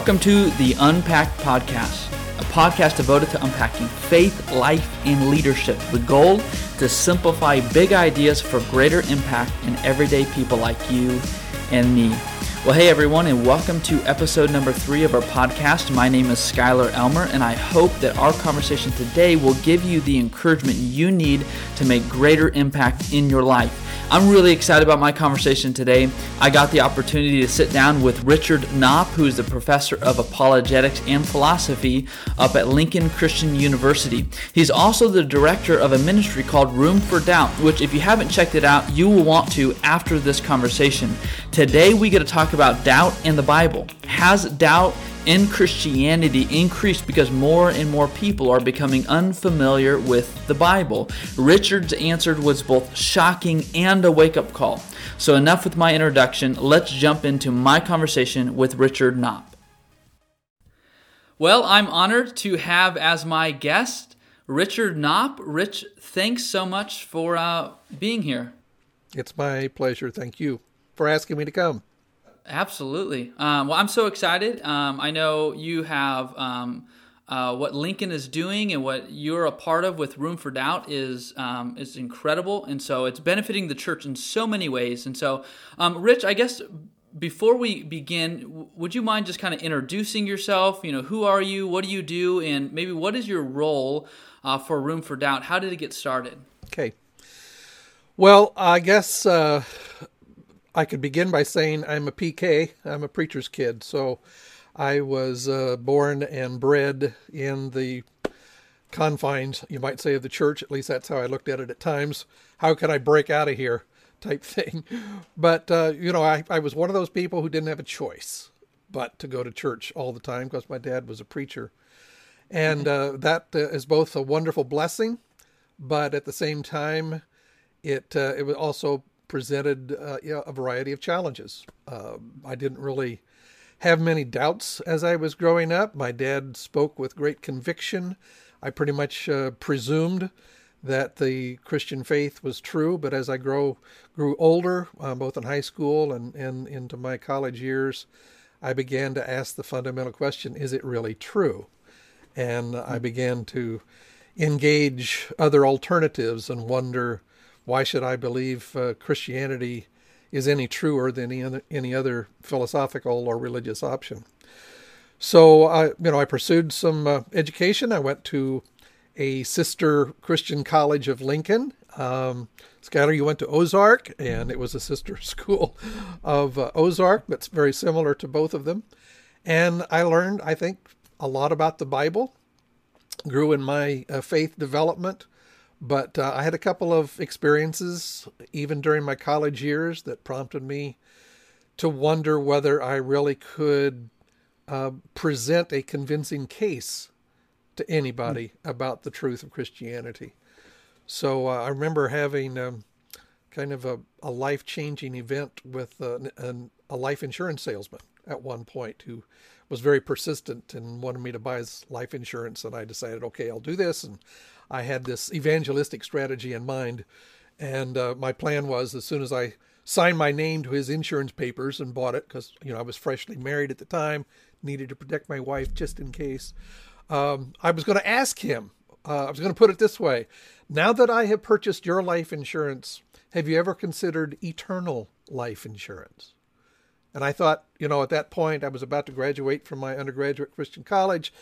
Welcome to the Unpacked Podcast, a podcast devoted to unpacking faith, life, and leadership. The goal to simplify big ideas for greater impact in everyday people like you and me. Well, hey everyone, and welcome to episode number three of our podcast. My name is Skylar Elmer, and I hope that our conversation today will give you the encouragement you need to make greater impact in your life. I'm really excited about my conversation today. I got the opportunity to sit down with Richard Knopp, who is the professor of apologetics and philosophy up at Lincoln Christian University. He's also the director of a ministry called Room for Doubt, which, if you haven't checked it out, you will want to after this conversation. Today, we get to talk about doubt in the Bible. Has doubt in Christianity increased because more and more people are becoming unfamiliar with the Bible. Richard's answer was both shocking and a wake up call. So, enough with my introduction. Let's jump into my conversation with Richard Knopp. Well, I'm honored to have as my guest Richard Knopp. Rich, thanks so much for uh, being here. It's my pleasure. Thank you for asking me to come. Absolutely. Um, well, I'm so excited. Um, I know you have um, uh, what Lincoln is doing and what you're a part of with Room for Doubt is um, is incredible, and so it's benefiting the church in so many ways. And so, um, Rich, I guess before we begin, would you mind just kind of introducing yourself? You know, who are you? What do you do? And maybe what is your role uh, for Room for Doubt? How did it get started? Okay. Well, I guess uh, I could begin by saying I'm a PK. I'm a preacher's kid. So I was uh, born and bred in the confines, you might say, of the church. At least that's how I looked at it at times. How can I break out of here? Type thing. But, uh, you know, I, I was one of those people who didn't have a choice but to go to church all the time because my dad was a preacher. And uh, that uh, is both a wonderful blessing, but at the same time, it uh, it was also presented uh, you know, a variety of challenges. Uh, I didn't really have many doubts as I was growing up. My dad spoke with great conviction. I pretty much uh, presumed that the Christian faith was true, but as I grow grew older, uh, both in high school and, and into my college years, I began to ask the fundamental question: Is it really true? And I began to engage other alternatives and wonder why should I believe uh, Christianity is any truer than any other, any other philosophical or religious option? So I, you know, I pursued some uh, education. I went to a sister Christian college of Lincoln. Um, Skylar, you went to Ozark, and it was a sister school of uh, Ozark, but it's very similar to both of them. And I learned, I think, a lot about the Bible. Grew in my uh, faith development. But uh, I had a couple of experiences, even during my college years, that prompted me to wonder whether I really could uh, present a convincing case to anybody mm. about the truth of Christianity. So uh, I remember having um, kind of a, a life changing event with an, an, a life insurance salesman at one point who was very persistent and wanted me to buy his life insurance. And I decided, okay, I'll do this. And I had this evangelistic strategy in mind. And uh, my plan was as soon as I signed my name to his insurance papers and bought it, because you know I was freshly married at the time, needed to protect my wife just in case. Um, I was going to ask him. Uh, I was going to put it this way: Now that I have purchased your life insurance, have you ever considered eternal life insurance? And I thought, you know, at that point, I was about to graduate from my undergraduate Christian college.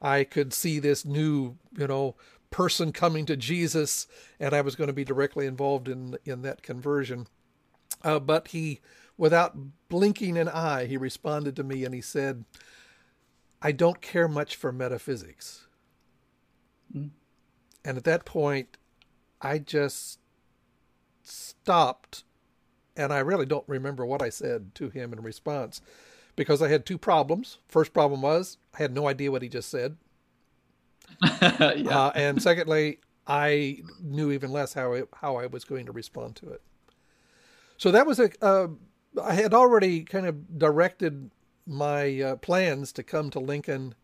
I could see this new, you know, person coming to Jesus, and I was going to be directly involved in in that conversion. Uh, but he, without blinking an eye, he responded to me and he said, "I don't care much for metaphysics." Mm. And at that point, I just stopped, and I really don't remember what I said to him in response, because I had two problems. First problem was I had no idea what he just said. yeah. uh, and secondly, I knew even less how it, how I was going to respond to it. So that was a. Uh, I had already kind of directed my uh, plans to come to Lincoln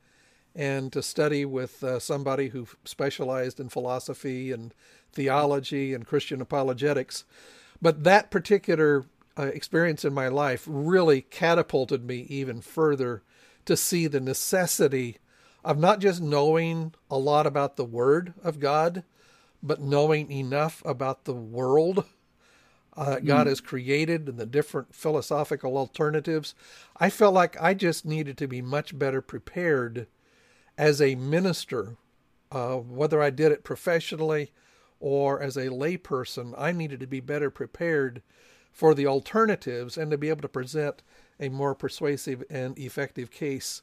and to study with uh, somebody who specialized in philosophy and theology and Christian apologetics. But that particular uh, experience in my life really catapulted me even further to see the necessity of not just knowing a lot about the Word of God, but knowing enough about the world uh, God mm. has created and the different philosophical alternatives. I felt like I just needed to be much better prepared as a minister, uh, whether I did it professionally or as a layperson. I needed to be better prepared for the alternatives and to be able to present a more persuasive and effective case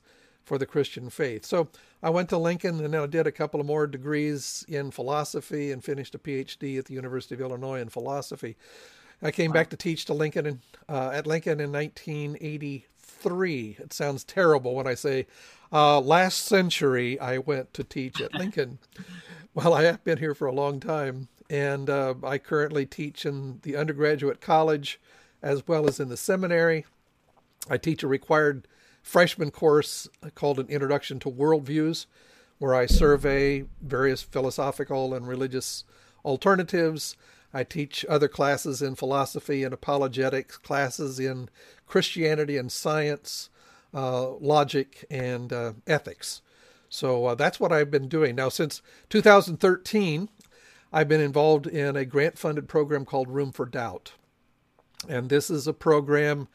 for the Christian faith. So I went to Lincoln and I did a couple of more degrees in philosophy and finished a PhD at the University of Illinois in philosophy. I came wow. back to teach to Lincoln in, uh, at Lincoln in 1983. It sounds terrible when I say uh, last century I went to teach at Lincoln. well, I have been here for a long time, and uh, I currently teach in the undergraduate college as well as in the seminary. I teach a required freshman course called An Introduction to Worldviews, where I survey various philosophical and religious alternatives. I teach other classes in philosophy and apologetics, classes in Christianity and science, uh, logic, and uh, ethics. So uh, that's what I've been doing. Now, since 2013, I've been involved in a grant funded program called Room for Doubt. And this is a program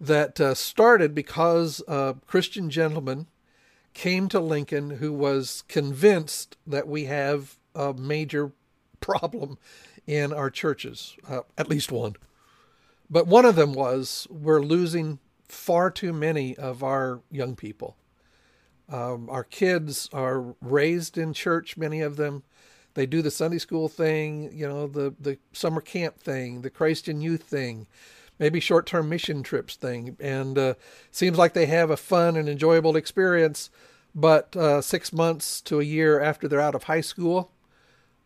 that uh, started because a Christian gentleman came to Lincoln who was convinced that we have a major problem in our churches, uh, at least one. But one of them was we're losing far too many of our young people. Um, our kids are raised in church, many of them. They do the Sunday school thing, you know, the, the summer camp thing, the Christian youth thing, maybe short term mission trips thing. And uh, seems like they have a fun and enjoyable experience. But uh, six months to a year after they're out of high school,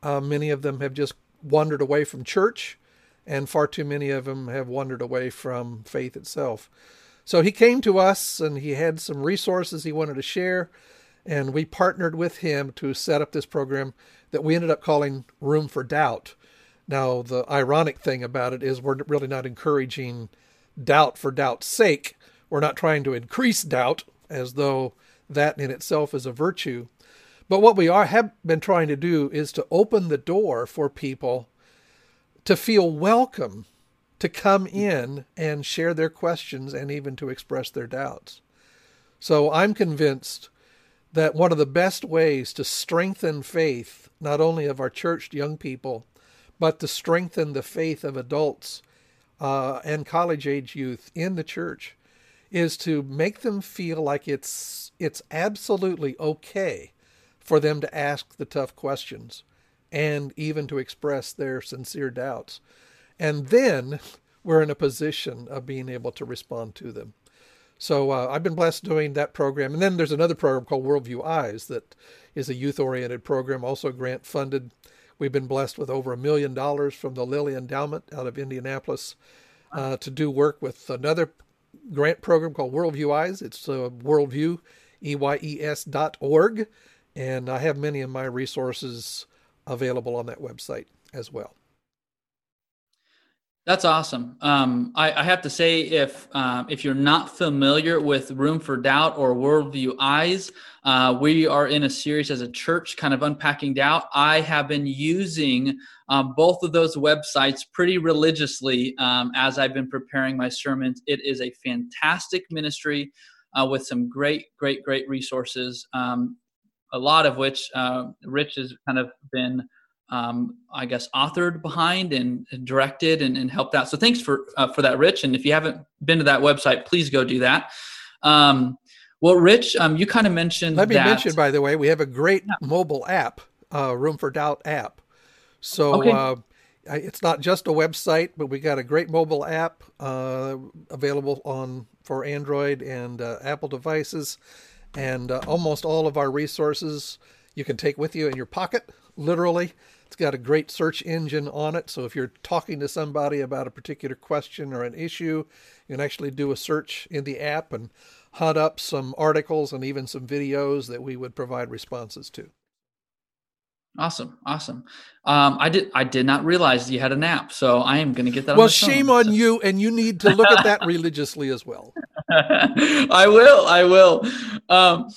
uh, many of them have just wandered away from church, and far too many of them have wandered away from faith itself. So he came to us and he had some resources he wanted to share, and we partnered with him to set up this program that we ended up calling Room for Doubt. Now, the ironic thing about it is we're really not encouraging doubt for doubt's sake. We're not trying to increase doubt as though that in itself is a virtue. But what we are have been trying to do is to open the door for people to feel welcome to come in and share their questions and even to express their doubts. So I'm convinced that one of the best ways to strengthen faith, not only of our church young people, but to strengthen the faith of adults uh, and college age youth in the church, is to make them feel like it's it's absolutely okay for them to ask the tough questions and even to express their sincere doubts. And then we're in a position of being able to respond to them. So uh, I've been blessed doing that program. And then there's another program called Worldview Eyes that is a youth oriented program, also grant funded. We've been blessed with over a million dollars from the Lilly Endowment out of Indianapolis uh, to do work with another grant program called Worldview Eyes. It's uh, worldview, E-Y-E-S dot org. And I have many of my resources available on that website as well. That's awesome. Um, I, I, have to say, if um, if you're not familiar with Room for Doubt or Worldview Eyes, uh, we are in a series as a church, kind of unpacking doubt. I have been using um, both of those websites pretty religiously um, as I've been preparing my sermons. It is a fantastic ministry uh, with some great, great, great resources. Um, a lot of which uh, Rich has kind of been, um, I guess, authored behind and, directed and, and, helped out. So thanks for uh, for that, Rich. And if you haven't been to that website, please go do that. Um, well, Rich, um, you kind of mentioned. Let me that, mention, by the way, we have a great yeah. mobile app, uh, Room for Doubt app. So okay. Uh, it's not just a website, but we got a great mobile app uh, available on for Android and uh, Apple devices and uh, almost all of our resources you can take with you in your pocket, literally. It's got a great search engine on it. So if you're talking to somebody about a particular question or an issue, you can actually do a search in the app and hunt up some articles and even some videos that we would provide responses to. Awesome, awesome. Um, I did I did not realize you had an app, so I am going to get that. Well, on shame on you, and you need to look at that religiously as well. I will. I will. Um,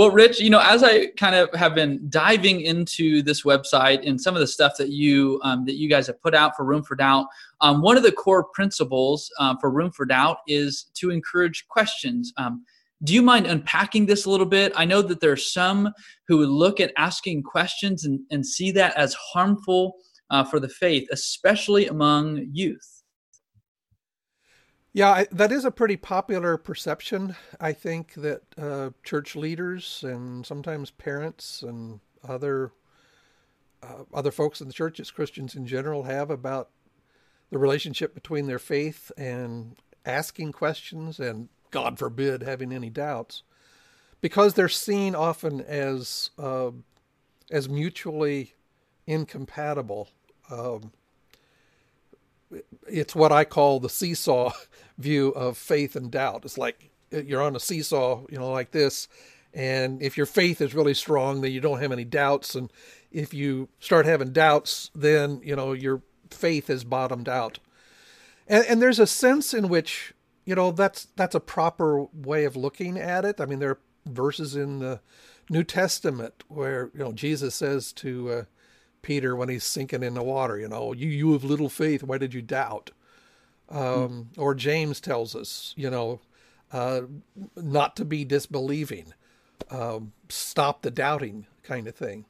well, Rich, you know, as I kind of have been diving into this website and some of the stuff that you um, that you guys have put out for Room for Doubt, um, one of the core principles uh, for Room for Doubt is to encourage questions. Um, do you mind unpacking this a little bit? I know that there are some who would look at asking questions and, and see that as harmful uh, for the faith, especially among youth. Yeah, I, that is a pretty popular perception. I think that uh, church leaders and sometimes parents and other uh, other folks in the church, as Christians in general, have about the relationship between their faith and asking questions and, God forbid, having any doubts, because they're seen often as uh, as mutually incompatible. Um, it's what I call the seesaw view of faith and doubt. It's like you're on a seesaw, you know, like this. And if your faith is really strong, then you don't have any doubts. And if you start having doubts, then, you know, your faith has bottomed out. And, and there's a sense in which, you know, that's, that's a proper way of looking at it. I mean, there are verses in the New Testament where, you know, Jesus says to, uh, Peter when he's sinking in the water. You know, you you have little faith. Why did you doubt? Um, Or James tells us, you know, uh, not to be disbelieving, um, stop the doubting kind of thing.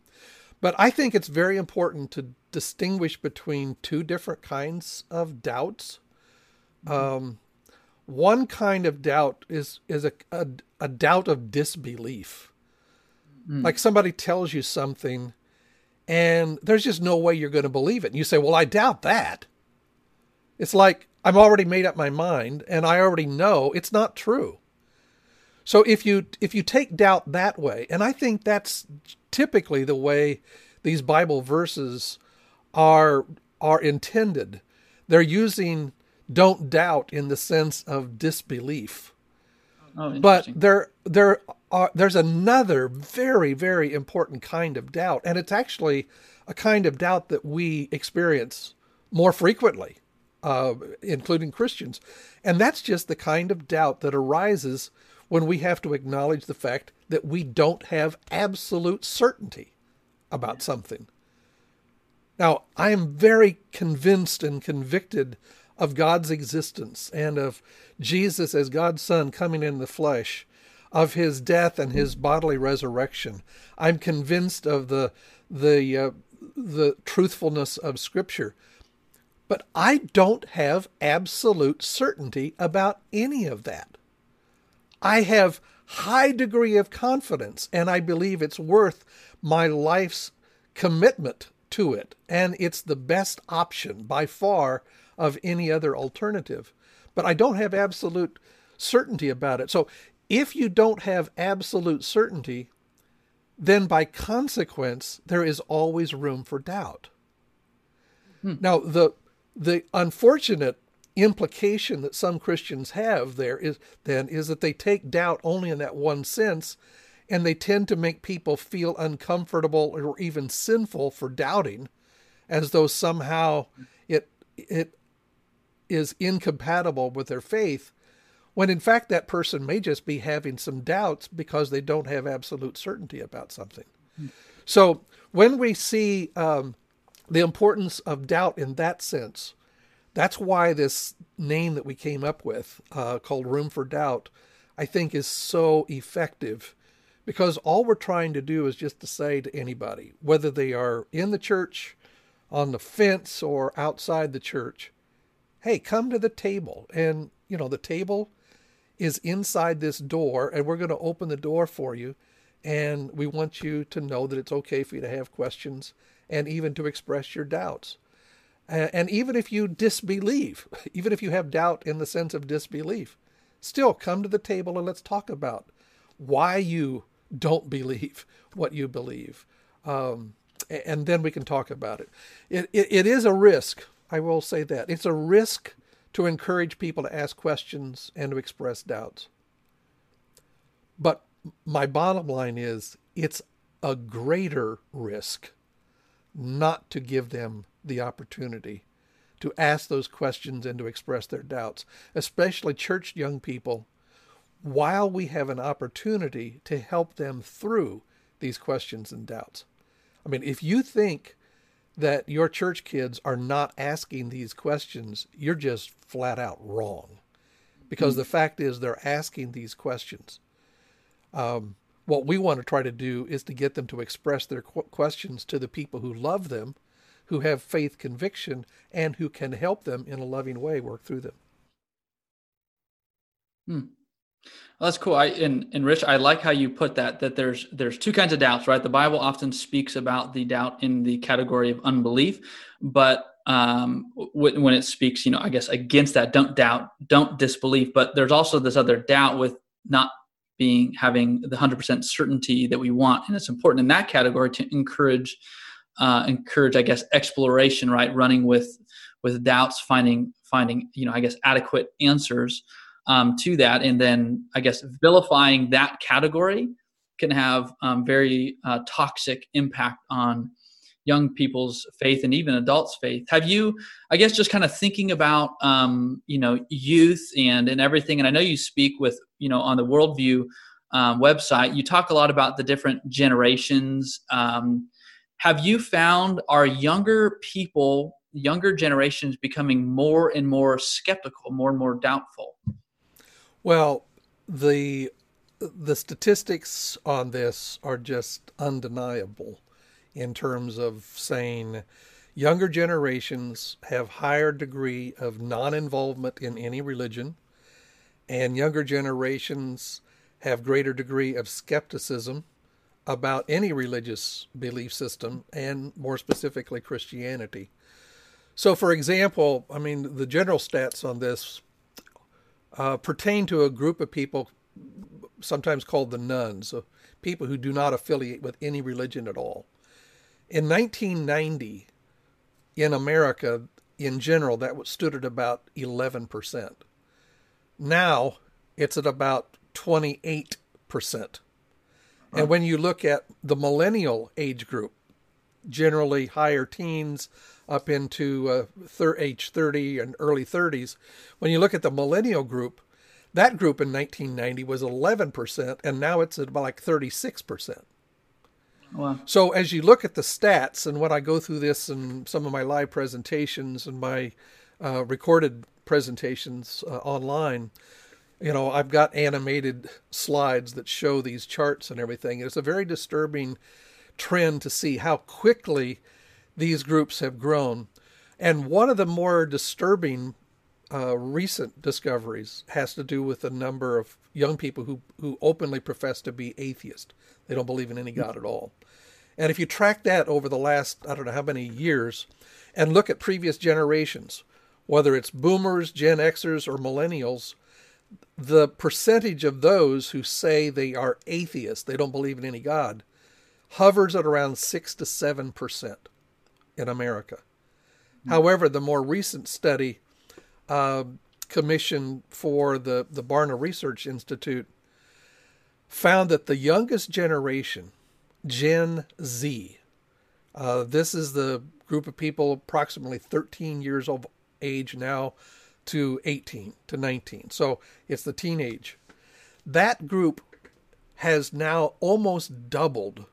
But I think it's very important to distinguish between two different kinds of doubts. Um, one kind of doubt is is a, a, a doubt of disbelief. Mm. Like somebody tells you something and there's just no way you're going to believe it. And you say, Well, I doubt that. It's like, I've already made up my mind and I already know it's not true. So if you if you take doubt that way, and I think that's typically the way these Bible verses are are intended. They're using don't doubt in the sense of disbelief. Oh, but there there are, there's another very, very important kind of doubt, and it's actually a kind of doubt that we experience more frequently, uh, including Christians. And that's just the kind of doubt that arises when we have to acknowledge the fact that we don't have absolute certainty about something. Now, I am very convinced and convicted of God's existence and of Jesus as God's Son coming in the flesh of his death and his bodily resurrection. I'm convinced of the the uh, the truthfulness of Scripture, but I don't have absolute certainty about any of that. I have high degree of confidence, and I believe it's worth my life's commitment to it, and it's the best option by far of any other alternative. But I don't have absolute certainty about it. So if you don't have absolute certainty, then by consequence, there is always room for doubt. Hmm. Now, the, the unfortunate implication that some Christians have there is then is that they take doubt only in that one sense, and they tend to make people feel uncomfortable or even sinful for doubting, as though somehow it it is incompatible with their faith when in fact that person may just be having some doubts because they don't have absolute certainty about something. So when we see um, the importance of doubt in that sense, that's why this name that we came up with, uh, called Room for Doubt, I think is so effective because all we're trying to do is just to say to anybody, whether they are in the church, on the fence, or outside the church, hey, come to the table. And, you know, the table is inside this door, and we're going to open the door for you. And we want you to know that it's okay for you to have questions and even to express your doubts. And even if you disbelieve, even if you have doubt in the sense of disbelief, still come to the table and let's talk about why you don't believe what you believe. Um, and then we can talk about it. It, it. it is a risk. I will say that. It's a risk to encourage people to ask questions and to express doubts. But my bottom line is it's a greater risk not to give them the opportunity to ask those questions and to express their doubts, especially church young people while we have an opportunity to help them through these questions and doubts. I mean, if you think that your church kids are not asking these questions, you're just flat out wrong. Because mm-hmm. the fact is, they're asking these questions. Um, what we want to try to do is to get them to express their qu- questions to the people who love them, who have faith conviction, and who can help them in a loving way work through them. Hmm. Well, that's cool. I and, and Rich, I like how you put that. That there's there's two kinds of doubts, right? The Bible often speaks about the doubt in the category of unbelief, but um, when, when it speaks, you know, I guess against that, don't doubt, don't disbelieve. But there's also this other doubt with not being having the hundred percent certainty that we want, and it's important in that category to encourage uh, encourage, I guess, exploration, right? Running with with doubts, finding finding you know, I guess, adequate answers um, to that. And then I guess vilifying that category can have um, very uh, toxic impact on young people's faith and even adults' faith. Have you, I guess, just kind of thinking about, um, you know, youth and and everything? And I know you speak with, you know, on the Worldview um, website. You talk a lot about the different generations. Um, have you found our younger people, younger generations, becoming more and more skeptical, more and more doubtful? Well, the the statistics on this are just undeniable in terms of saying younger generations have higher degree of non-involvement in any religion and younger generations have greater degree of skepticism about any religious belief system and more specifically Christianity. So for example, I mean the general stats on this uh, pertain to a group of people sometimes called the nones, so people who do not affiliate with any religion at all. In 1990, in America, in general, that stood at about 11%. Now, it's at about 28%. And when you look at the millennial age group, generally higher teens, up into uh, thir- age 30 and early 30s. When you look at the millennial group, that group in 1990 was 11%, and now it's at about like 36%. Wow. So as you look at the stats, and when I go through this in some of my live presentations and my uh, recorded presentations uh, online, you know, I've got animated slides that show these charts and everything. It's a very disturbing trend to see how quickly these groups have grown. And one of the more disturbing uh, recent discoveries has to do with the number of young people who, who openly profess to be atheist. They don't believe in any God at all. And if you track that over the last, I don't know how many years, and look at previous generations, whether it's boomers, Gen Xers, or millennials, the percentage of those who say they are atheists, they don't believe in any God, hovers at around 6 to 7 percent in America. Mm-hmm. However, the more recent study uh, commissioned for the, the Barna Research Institute found that the youngest generation, Gen Z, uh, this is the group of people approximately 13 years of age now to 18 to 19. So it's the teenage. That group has now almost doubled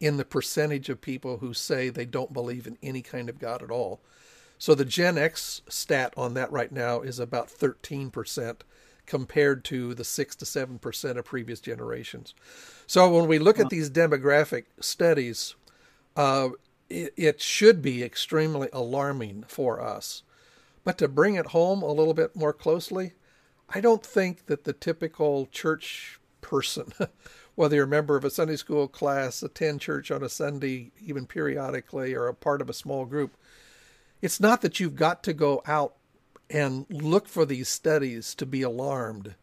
in the percentage of people who say they don't believe in any kind of God at all. So the Gen X stat on that right now is about 13% compared to the 6 to 7% of previous generations. So when we look at these demographic studies, uh, it, it should be extremely alarming for us. But to bring it home a little bit more closely, I don't think that the typical church person whether you're a member of a Sunday school class, attend church on a Sunday, even periodically, or a part of a small group, it's not that you've got to go out and look for these studies to be alarmed.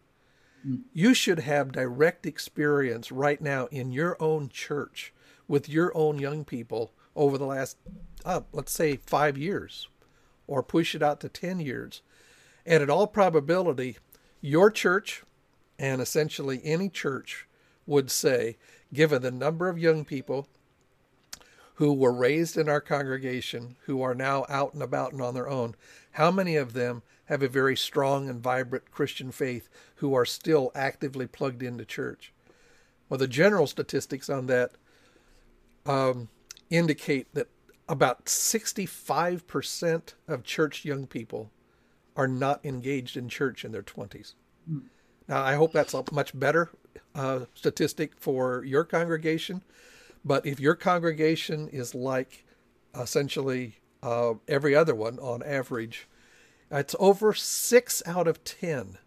Mm. You should have direct experience right now in your own church with your own young people over the last, uh, let's say, five years, or push it out to 10 years. And in all probability, your church and essentially any church would say, given the number of young people who were raised in our congregation, who are now out and about and on their own, how many of them have a very strong and vibrant Christian faith who are still actively plugged into church. Well, the general statistics on that um, indicate that about 65% of church young people are not engaged in church in their 20s. Mm. Now, I hope that's a much better uh, statistic for your congregation, but if your congregation is like essentially uh, every other one on average, it's over six out of 10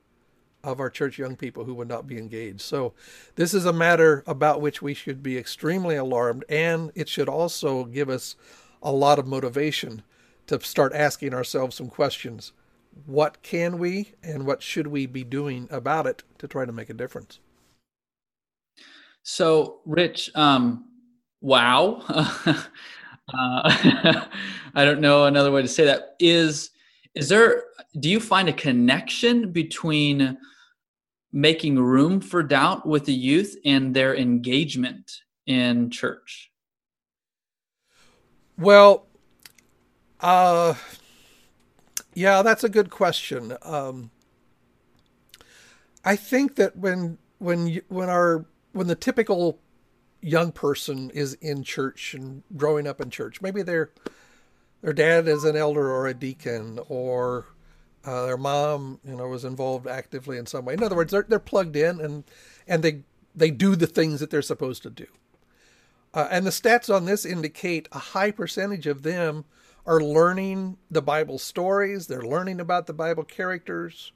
of our church young people who would not be engaged. So, this is a matter about which we should be extremely alarmed, and it should also give us a lot of motivation to start asking ourselves some questions. What can we and what should we be doing about it to try to make a difference? So, Rich, um, wow. uh, I don't know another way to say that. Is is there? Do you find a connection between making room for doubt with the youth and their engagement in church? Well, uh, yeah, that's a good question. Um, I think that when when when our when the typical young person is in church and growing up in church, maybe their their dad is an elder or a deacon, or uh, their mom, you know, was involved actively in some way. In other words, they're they're plugged in and and they they do the things that they're supposed to do. Uh, and the stats on this indicate a high percentage of them are learning the Bible stories. They're learning about the Bible characters.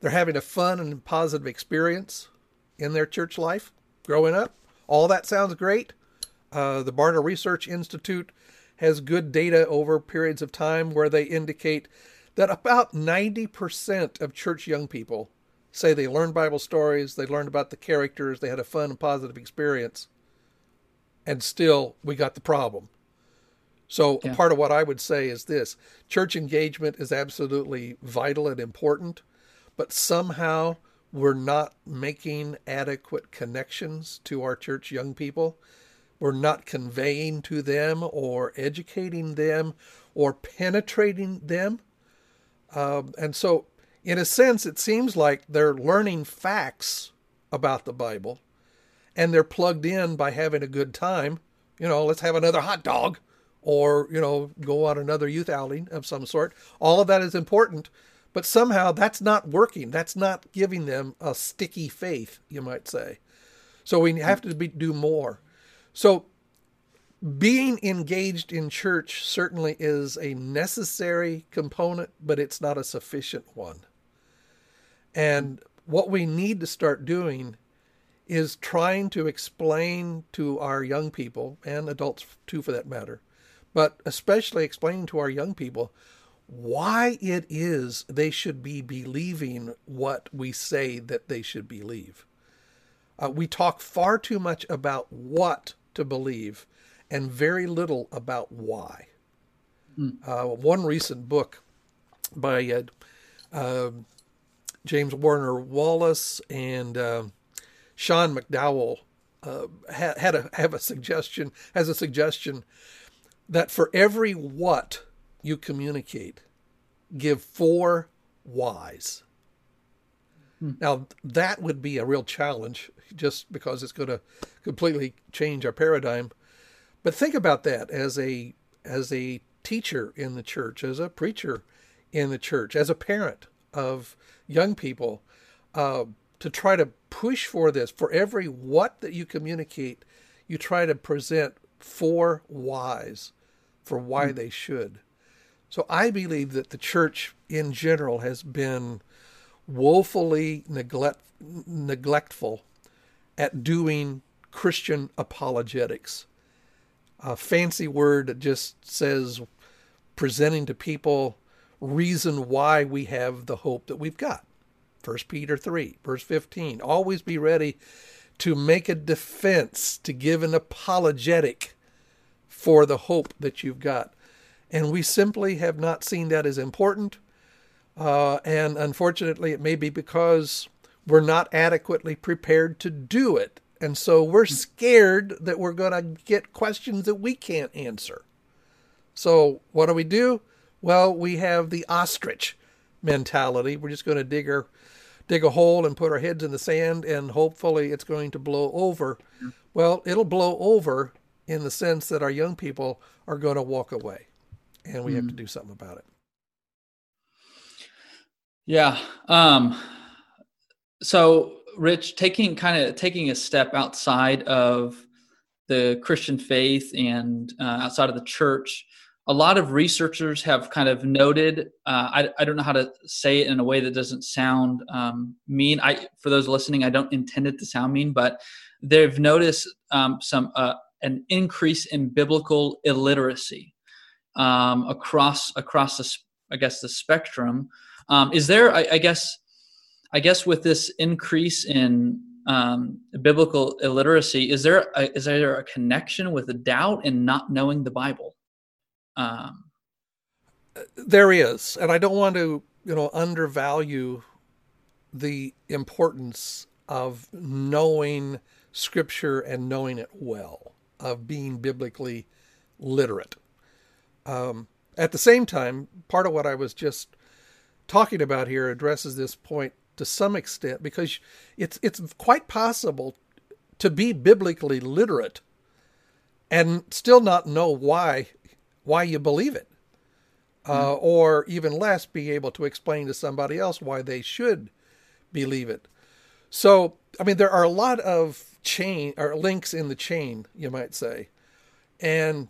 They're having a fun and positive experience in their church life growing up. All that sounds great. Uh, the Barna Research Institute has good data over periods of time where they indicate that about 90% of church young people say they learned Bible stories, they learned about the characters, they had a fun and positive experience, and still we got the problem. So, yeah. part of what I would say is this church engagement is absolutely vital and important, but somehow we're not making adequate connections to our church young people. We're not conveying to them or educating them or penetrating them. Um, and so, in a sense, it seems like they're learning facts about the Bible and they're plugged in by having a good time. You know, let's have another hot dog or, you know, go on another youth outing of some sort. All of that is important. But somehow that's not working. That's not giving them a sticky faith, you might say. So we have to be, do more. So being engaged in church certainly is a necessary component, but it's not a sufficient one. And what we need to start doing is trying to explain to our young people and adults too for that matter, but especially explaining to our young people why it is they should be believing what we say that they should believe. Uh, we talk far too much about what to believe and very little about why. Mm. Uh, one recent book by uh, um, James Warner Wallace and um, Sean McDowell uh, had, had a have a suggestion has a suggestion that for every what you communicate, give four whys. Hmm. Now, that would be a real challenge just because it's going to completely change our paradigm. But think about that as a as a teacher in the church, as a preacher in the church, as a parent of young people, uh, to try to push for this. For every what that you communicate, you try to present four whys for why mm. they should. So I believe that the church in general has been woefully neglect, neglectful at doing Christian apologetics. A fancy word that just says presenting to people reason why we have the hope that we've got. 1 Peter 3, verse 15. Always be ready to make a defense, to give an apologetic for the hope that you've got. And we simply have not seen that as important. Uh, and unfortunately, it may be because we're not adequately prepared to do it. And so we're scared that we're going to get questions that we can't answer. So what do we do? Well, we have the ostrich mentality. We're just going to dig our dig a hole and put our heads in the sand and hopefully it's going to blow over. Well, it'll blow over in the sense that our young people are going to walk away and we mm. have to do something about it. Yeah. Um, so Rich, taking kind of taking a step outside of the Christian faith and uh, outside of the church, a lot of researchers have kind of noted. Uh, I, I don't know how to say it in a way that doesn't sound um, mean. I for those listening, I don't intend it to sound mean, but they've noticed um, some uh, an increase in biblical illiteracy um, across across the I guess the spectrum. Um, is there I, I, guess I guess with this increase in um, biblical illiteracy, is there a, is there a connection with doubt and not knowing the Bible? Um, there is, and I don't want to you know undervalue the importance of knowing Scripture and knowing it well, of being biblically literate. Um, at the same time, part of what I was just talking about here addresses this point to some extent because it's it's quite possible to be biblically literate and still not know why why you believe it, uh, mm-hmm. or even less, be able to explain to somebody else why they should believe it. So, I mean, there are a lot of chain or links in the chain, you might say, and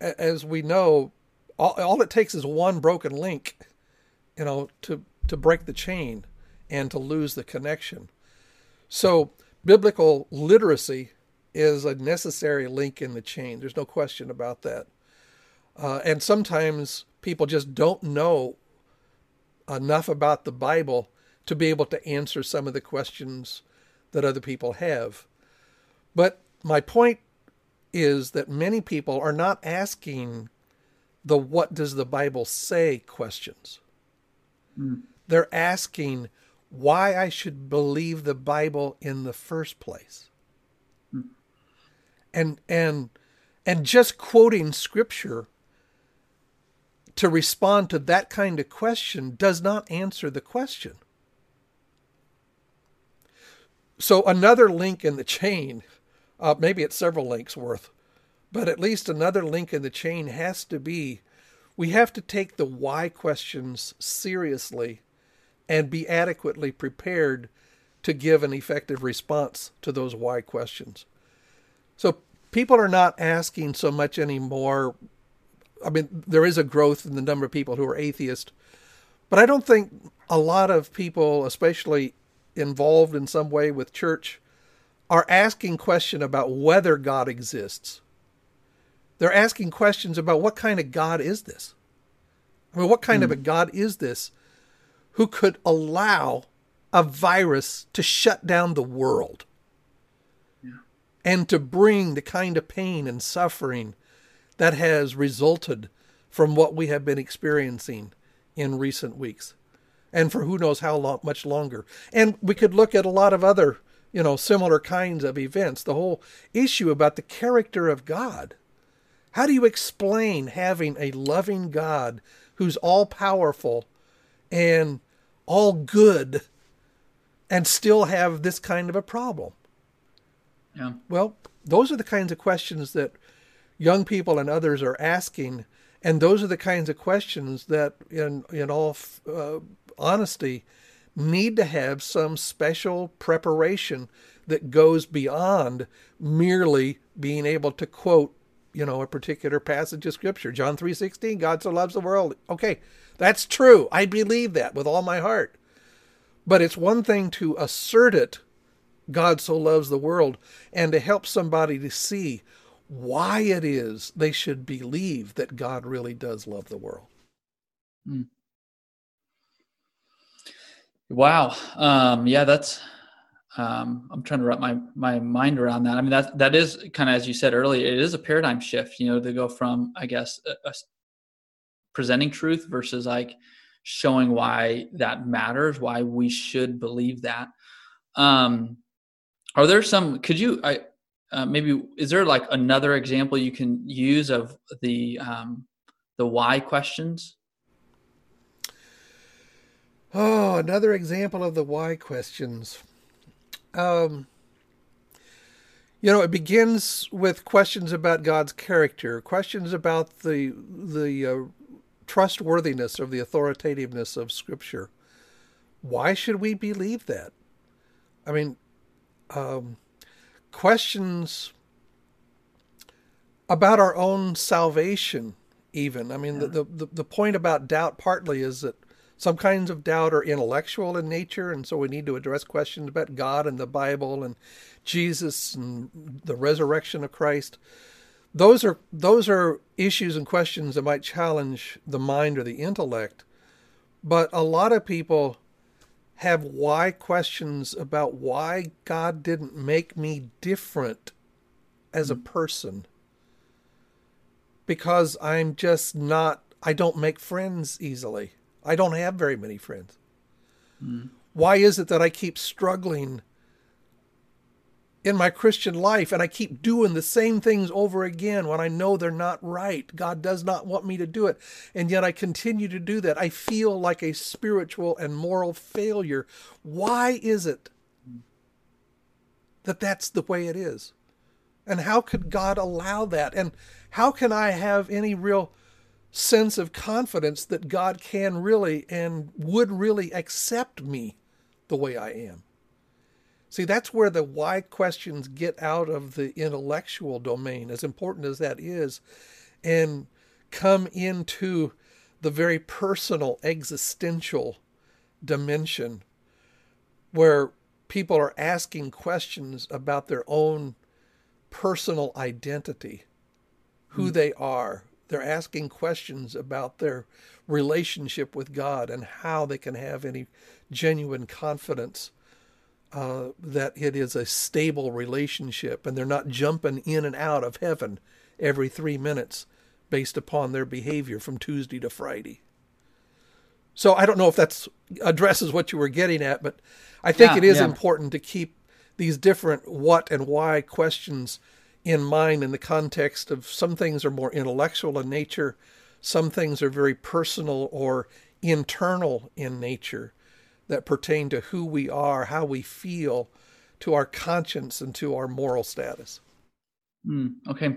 as we know, all, all it takes is one broken link, you know, to to break the chain and to lose the connection. So, biblical literacy is a necessary link in the chain. There's no question about that. Uh, and sometimes people just don't know enough about the Bible to be able to answer some of the questions that other people have. But my point is that many people are not asking the what does the Bible say questions. Mm. They're asking why I should believe the Bible in the first place. Mm. And and and just quoting scripture to respond to that kind of question does not answer the question. So, another link in the chain, uh, maybe it's several links worth, but at least another link in the chain has to be we have to take the why questions seriously and be adequately prepared to give an effective response to those why questions. So, people are not asking so much anymore I mean, there is a growth in the number of people who are atheist, but I don't think a lot of people, especially involved in some way with church, are asking question about whether God exists. They're asking questions about what kind of God is this? I mean, what kind of a hmm. God is this who could allow a virus to shut down the world yeah. and to bring the kind of pain and suffering that has resulted from what we have been experiencing in recent weeks and for who knows how long, much longer. And we could look at a lot of other, you know, similar kinds of events. The whole issue about the character of God. How do you explain having a loving God who's all powerful and all good and still have this kind of a problem? Yeah. Well, those are the kinds of questions that young people and others are asking, and those are the kinds of questions that, in in all uh, honesty, need to have some special preparation that goes beyond merely being able to quote you know a particular passage of scripture. John 3.16 god so loves the world. Okay that's true. I believe that with all my heart. But it's one thing to assert it god so loves the world and to help somebody to see why it is they should believe that God really does love the world. Mm. Wow. Um, yeah, that's. Um, I'm trying to wrap my my mind around that. I mean, that that is kind of as you said earlier. It is a paradigm shift. You know, to go from I guess a, a presenting truth versus like showing why that matters, why we should believe that. Um, are there some? Could you? I uh, maybe is there like another example you can use of the um, the why questions? Oh, another example of the why questions. Um, you know, it begins with questions about God's character, questions about the the uh, trustworthiness of the authoritativeness of Scripture. Why should we believe that? I mean, um, questions about our own salvation, even. I mean, yeah. the, the, the point about doubt partly is that some kinds of doubt are intellectual in nature, and so we need to address questions about God and the Bible and Jesus and the resurrection of Christ. Those are those are issues and questions that might challenge the mind or the intellect. But a lot of people have why questions about why God didn't make me different as a person because I'm just not I don't make friends easily. I don't have very many friends. Mm. Why is it that I keep struggling in my Christian life and I keep doing the same things over again when I know they're not right? God does not want me to do it. And yet I continue to do that. I feel like a spiritual and moral failure. Why is it that that's the way it is? And how could God allow that? And how can I have any real sense of confidence that God can really and would really accept me the way I am. See, that's where the why questions get out of the intellectual domain, as important as that is, and come into the very personal, existential dimension where people are asking questions about their own personal identity, who mm. they are, they're asking questions about their relationship with God and how they can have any genuine confidence uh, that it is a stable relationship and they're not jumping in and out of heaven every three minutes based upon their behavior from Tuesday to Friday. So I don't know if that addresses what you were getting at, but I think yeah, it is yeah. important to keep these different what and why questions in mind in the context of some things are more intellectual in nature, some things are very personal or internal in nature that pertain to who we are, how we feel, to our conscience, and to our moral status. Mm, okay.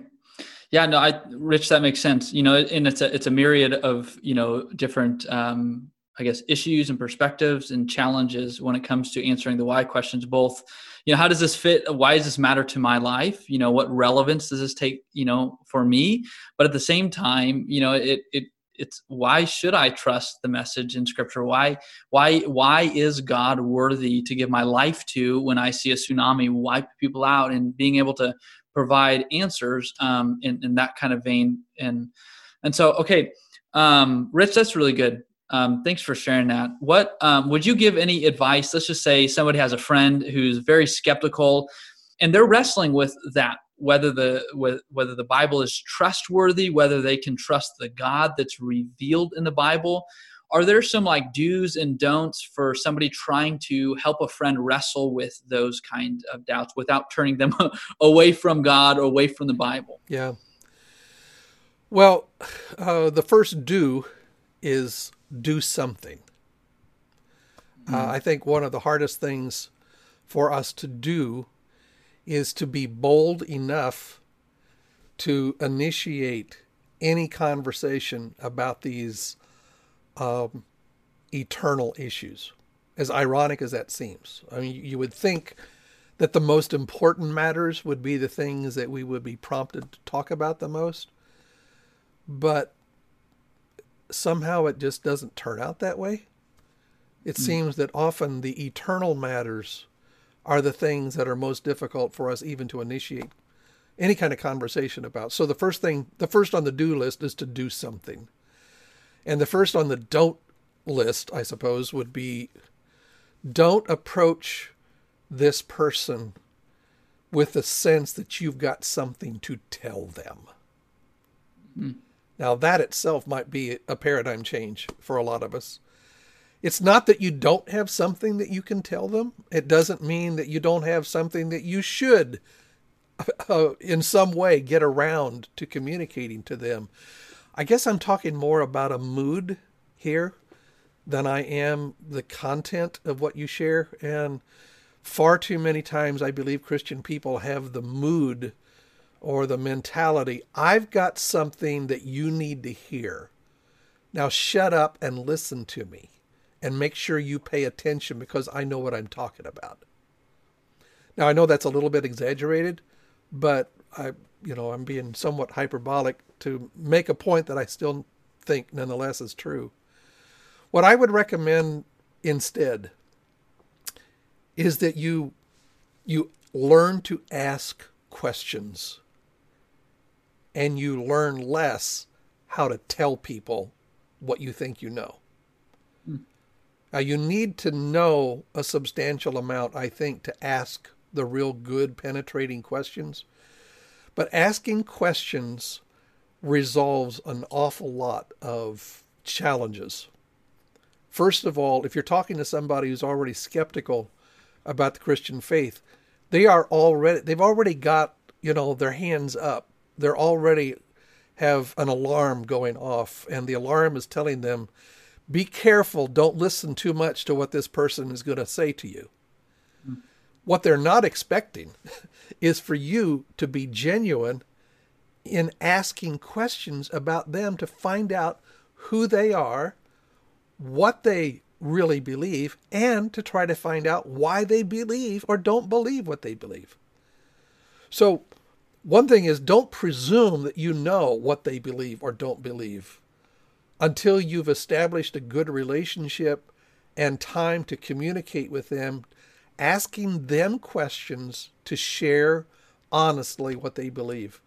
Yeah, no, I, Rich, that makes sense. You know, and it's a it's a myriad of you know different um, I guess, issues and perspectives and challenges when it comes to answering the why questions, both, you know, how does this fit? Why does this matter to my life? You know, what relevance does this take, you know, for me? But at the same time, you know, it, it, it's why should I trust the message in scripture? Why, why, why is God worthy to give my life to when I see a tsunami wipe people out and being able to provide answers um, in, in that kind of vein? And, and so, okay, um, Rich, that's really good. Um, thanks for sharing that. What um, would you give any advice? Let's just say somebody has a friend who's very skeptical, and they're wrestling with that whether the whether the Bible is trustworthy, whether they can trust the God that's revealed in the Bible. Are there some like do's and don'ts for somebody trying to help a friend wrestle with those kind of doubts without turning them away from God or away from the Bible? Yeah. Well, uh, the first do is do something. Mm. Uh, I think one of the hardest things for us to do is to be bold enough to initiate any conversation about these um, eternal issues, as ironic as that seems. I mean, you would think that the most important matters would be the things that we would be prompted to talk about the most. But somehow it just doesn't turn out that way. It mm. seems that often the eternal matters are the things that are most difficult for us even to initiate any kind of conversation about. So the first thing, the first on the do list is to do something. And the first on the don't list, I suppose, would be don't approach this person with the sense that you've got something to tell them. Mm. Now, that itself might be a paradigm change for a lot of us. It's not that you don't have something that you can tell them. It doesn't mean that you don't have something that you should, uh, in some way, get around to communicating to them. I guess I'm talking more about a mood here than I am the content of what you share. And far too many times, I believe Christian people have the mood or the mentality I've got something that you need to hear. Now shut up and listen to me and make sure you pay attention because I know what I'm talking about. Now I know that's a little bit exaggerated, but I you know, I'm being somewhat hyperbolic to make a point that I still think nonetheless is true. What I would recommend instead is that you you learn to ask questions and you learn less how to tell people what you think you know. Hmm. Now, you need to know a substantial amount, I think, to ask the real good, penetrating questions. But asking questions resolves an awful lot of challenges. First of all, if you're talking to somebody who's already skeptical about the Christian faith, they are already they've already got, you know, their hands up. They're already have an alarm going off and the alarm is telling them be careful, don't listen too much to what this person is going to say to you. Mm. What they're not expecting is for you to be genuine in asking questions about them to find out who they are, what they really believe, and to try to find out why they believe or don't believe what they believe. So, one thing is don't presume that you know what they believe or don't believe until you've established a good relationship and time to communicate with them, asking them questions to share honestly what they believe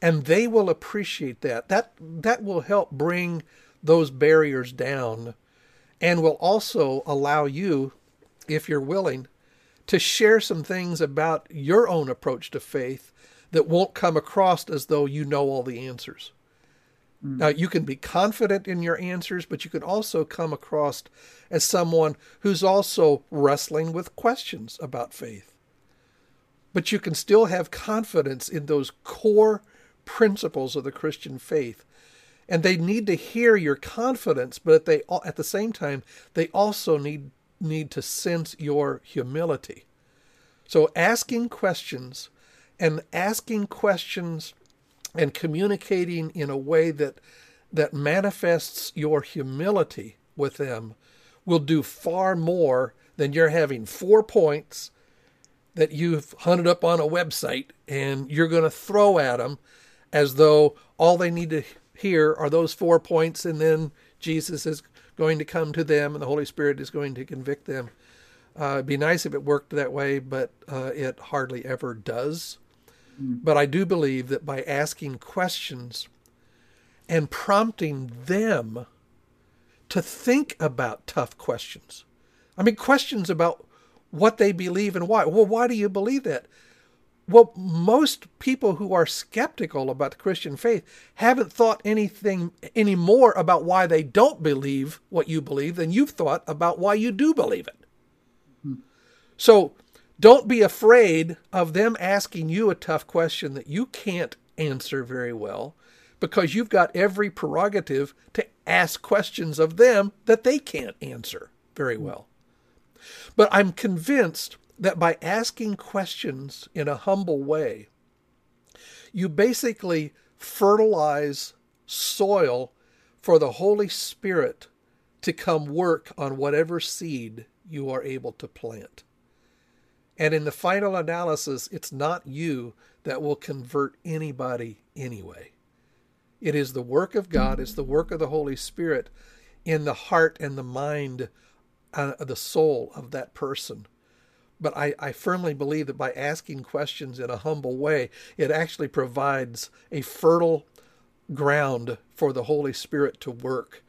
and they will appreciate that. That that will help bring those barriers down and will also allow you if you're willing to share some things about your own approach to faith that won't come across as though you know all the answers. Mm. Now, you can be confident in your answers, but you can also come across as someone who's also wrestling with questions about faith. But you can still have confidence in those core principles of the Christian faith. And they need to hear your confidence, but they at the same time they also need need to sense your humility. So asking questions and asking questions and communicating in a way that that manifests your humility with them will do far more than you're having four points that you've hunted up on a website and you're going to throw at them as though all they need to hear are those four points, and then Jesus is going to come to them and the Holy Spirit is going to convict them. Uh, it'd be nice if it worked that way, but uh, it hardly ever does. Mm. But I do believe that by asking questions and prompting them to think about tough questions, I mean, questions about what they believe and why. Well, why do you believe that? well, most people who are skeptical about the Christian faith haven't thought anything any more about why they don't believe what you believe than you've thought about why you do believe it. Hmm. So don't be afraid of them asking you a tough question that you can't answer very well because you've got every prerogative to ask questions of them that they can't answer very well. But I'm convinced that by asking questions in a humble way, you basically fertilize soil for the Holy Spirit to come work on whatever seed you are able to plant. And in the final analysis, it's not you that will convert anybody anyway. It is the work of God, it's the work of the Holy Spirit in the heart and the mind, uh, the soul of that person but I, I firmly believe that by asking questions in a humble way, it actually provides a fertile ground for the Holy Spirit to work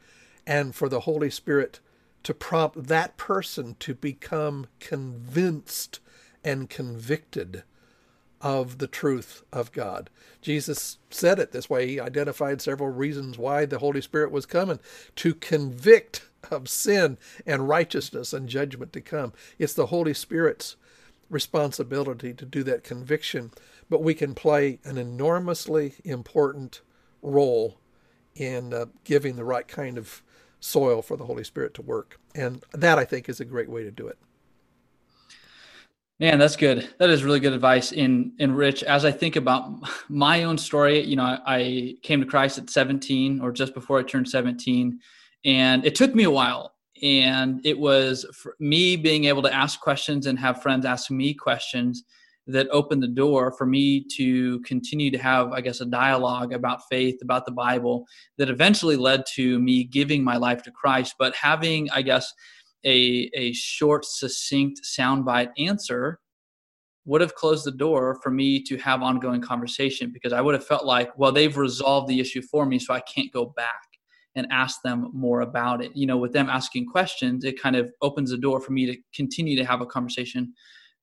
and for the Holy Spirit to prompt that person to become convinced and convicted of the truth of God. Jesus said it this way. He identified several reasons why the Holy Spirit was coming to convict of sin and righteousness and judgment to come. It's the Holy Spirit's responsibility to do that conviction, but we can play an enormously important role in uh, giving the right kind of soil for the Holy Spirit to work. And that I think is a great way to do it. Man, that's good. That is really good advice. In in Rich, as I think about my own story, you know, I came to Christ at 17 or just before I turned 17, and it took me a while. And it was me being able to ask questions and have friends ask me questions that opened the door for me to continue to have, I guess, a dialogue about faith, about the Bible, that eventually led to me giving my life to Christ. But having, I guess, a, a short, succinct, soundbite answer would have closed the door for me to have ongoing conversation because I would have felt like, well, they've resolved the issue for me, so I can't go back and ask them more about it. You know, with them asking questions, it kind of opens the door for me to continue to have a conversation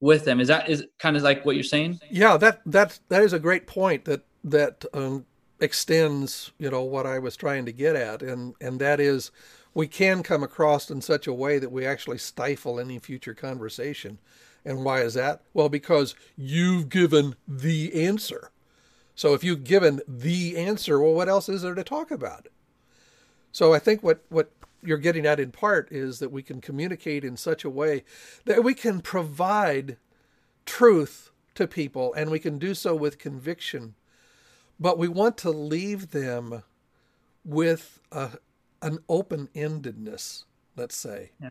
with them. Is that is kind of like what you're saying? Yeah, that that that is a great point that that um, extends, you know, what I was trying to get at, and and that is we can come across in such a way that we actually stifle any future conversation. And why is that? Well, because you've given the answer. So if you've given the answer, well, what else is there to talk about? So I think what, what you're getting at in part is that we can communicate in such a way that we can provide truth to people and we can do so with conviction. But we want to leave them with a, an open endedness, let's say, yeah.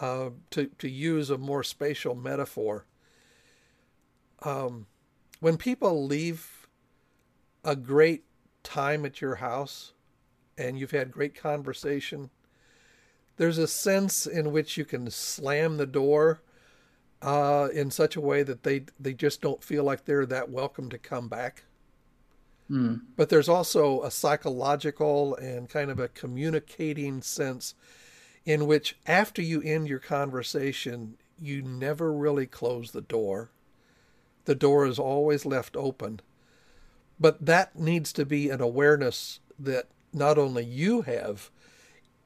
uh, to, to use a more spatial metaphor. Um, when people leave a great time at your house and you've had great conversation, there's a sense in which you can slam the door uh, in such a way that they they just don't feel like they're that welcome to come back. Mm. But there's also a psychological and kind of a communicating sense in which, after you end your conversation, you never really close the door. The door is always left open. But that needs to be an awareness that not only you have,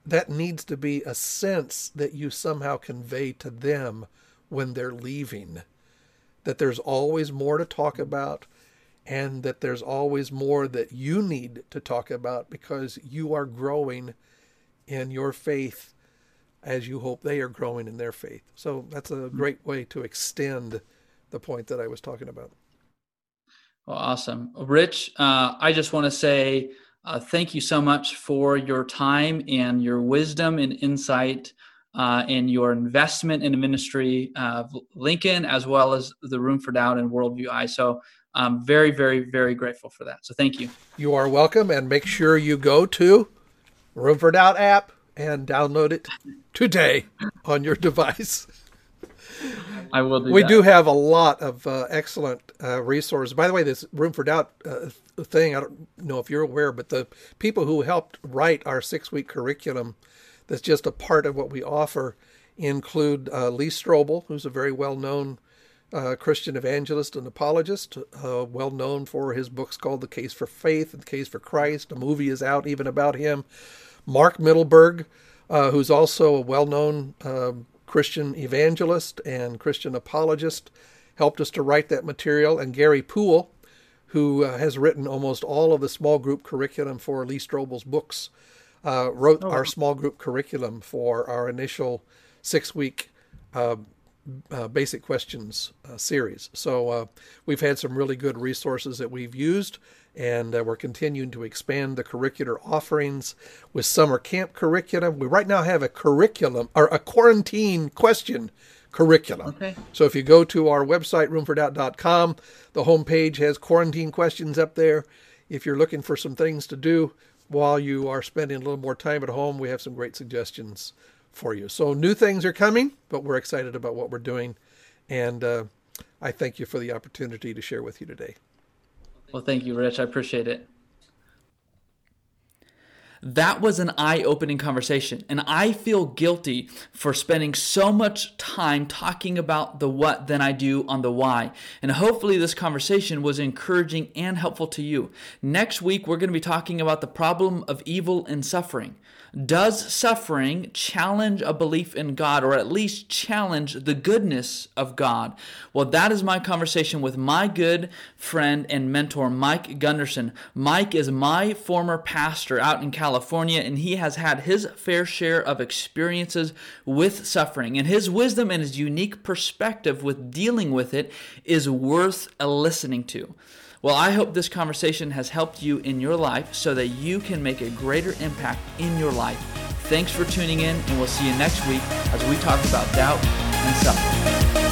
that needs to be a sense that you somehow convey to them when they're leaving. That there's always more to talk about and that there's always more that you need to talk about because you are growing in your faith as you hope they are growing in their faith. So that's a great way to extend the point that I was talking about. Well, awesome. Rich, uh, I just want to say uh, thank you so much for your time and your wisdom and insight uh, and your investment in the ministry of Lincoln, as well as the Room for Doubt and WorldviewEye. I'm very, very, very grateful for that. So thank you. You are welcome, and make sure you go to Room for Doubt app and download it today on your device. I will do we that. do have a lot of uh, excellent uh, resources. By the way, this Room for Doubt uh, thing, I don't know if you're aware, but the people who helped write our six week curriculum that's just a part of what we offer include uh, Lee Strobel, who's a very well known uh, Christian evangelist and apologist, uh, well known for his books called The Case for Faith and The Case for Christ. A movie is out even about him. Mark Mittelberg, uh, who's also a well known um, Christian evangelist and Christian apologist, helped us to write that material. And Gary Poole, who uh, has written almost all of the small group curriculum for Lee Strobel's books, uh, wrote oh. our small group curriculum for our initial six week uh, uh, basic questions uh, series. So uh, we've had some really good resources that we've used, and uh, we're continuing to expand the curricular offerings with summer camp curriculum. We right now have a curriculum or a quarantine question curriculum. Okay. So if you go to our website, roomfordoubt.com, the homepage has quarantine questions up there. If you're looking for some things to do while you are spending a little more time at home, we have some great suggestions for you. So new things are coming, but we're excited about what we're doing, and uh, I thank you for the opportunity to share with you today. Well, thank you, Rich. I appreciate it. That was an eye opening conversation, and I feel guilty for spending so much time talking about the what than I do on the why. And hopefully, this conversation was encouraging and helpful to you. Next week, we're going to be talking about the problem of evil and suffering. Does suffering challenge a belief in God or at least challenge the goodness of God? Well, that is my conversation with my good friend and mentor, Mike Gunderson. Mike is my former pastor out in California, and he has had his fair share of experiences with suffering. And his wisdom and his unique perspective with dealing with it is worth listening to. Well, I hope this conversation has helped you in your life so that you can make a greater impact in your life. Thanks for tuning in, and we'll see you next week as we talk about doubt and suffering.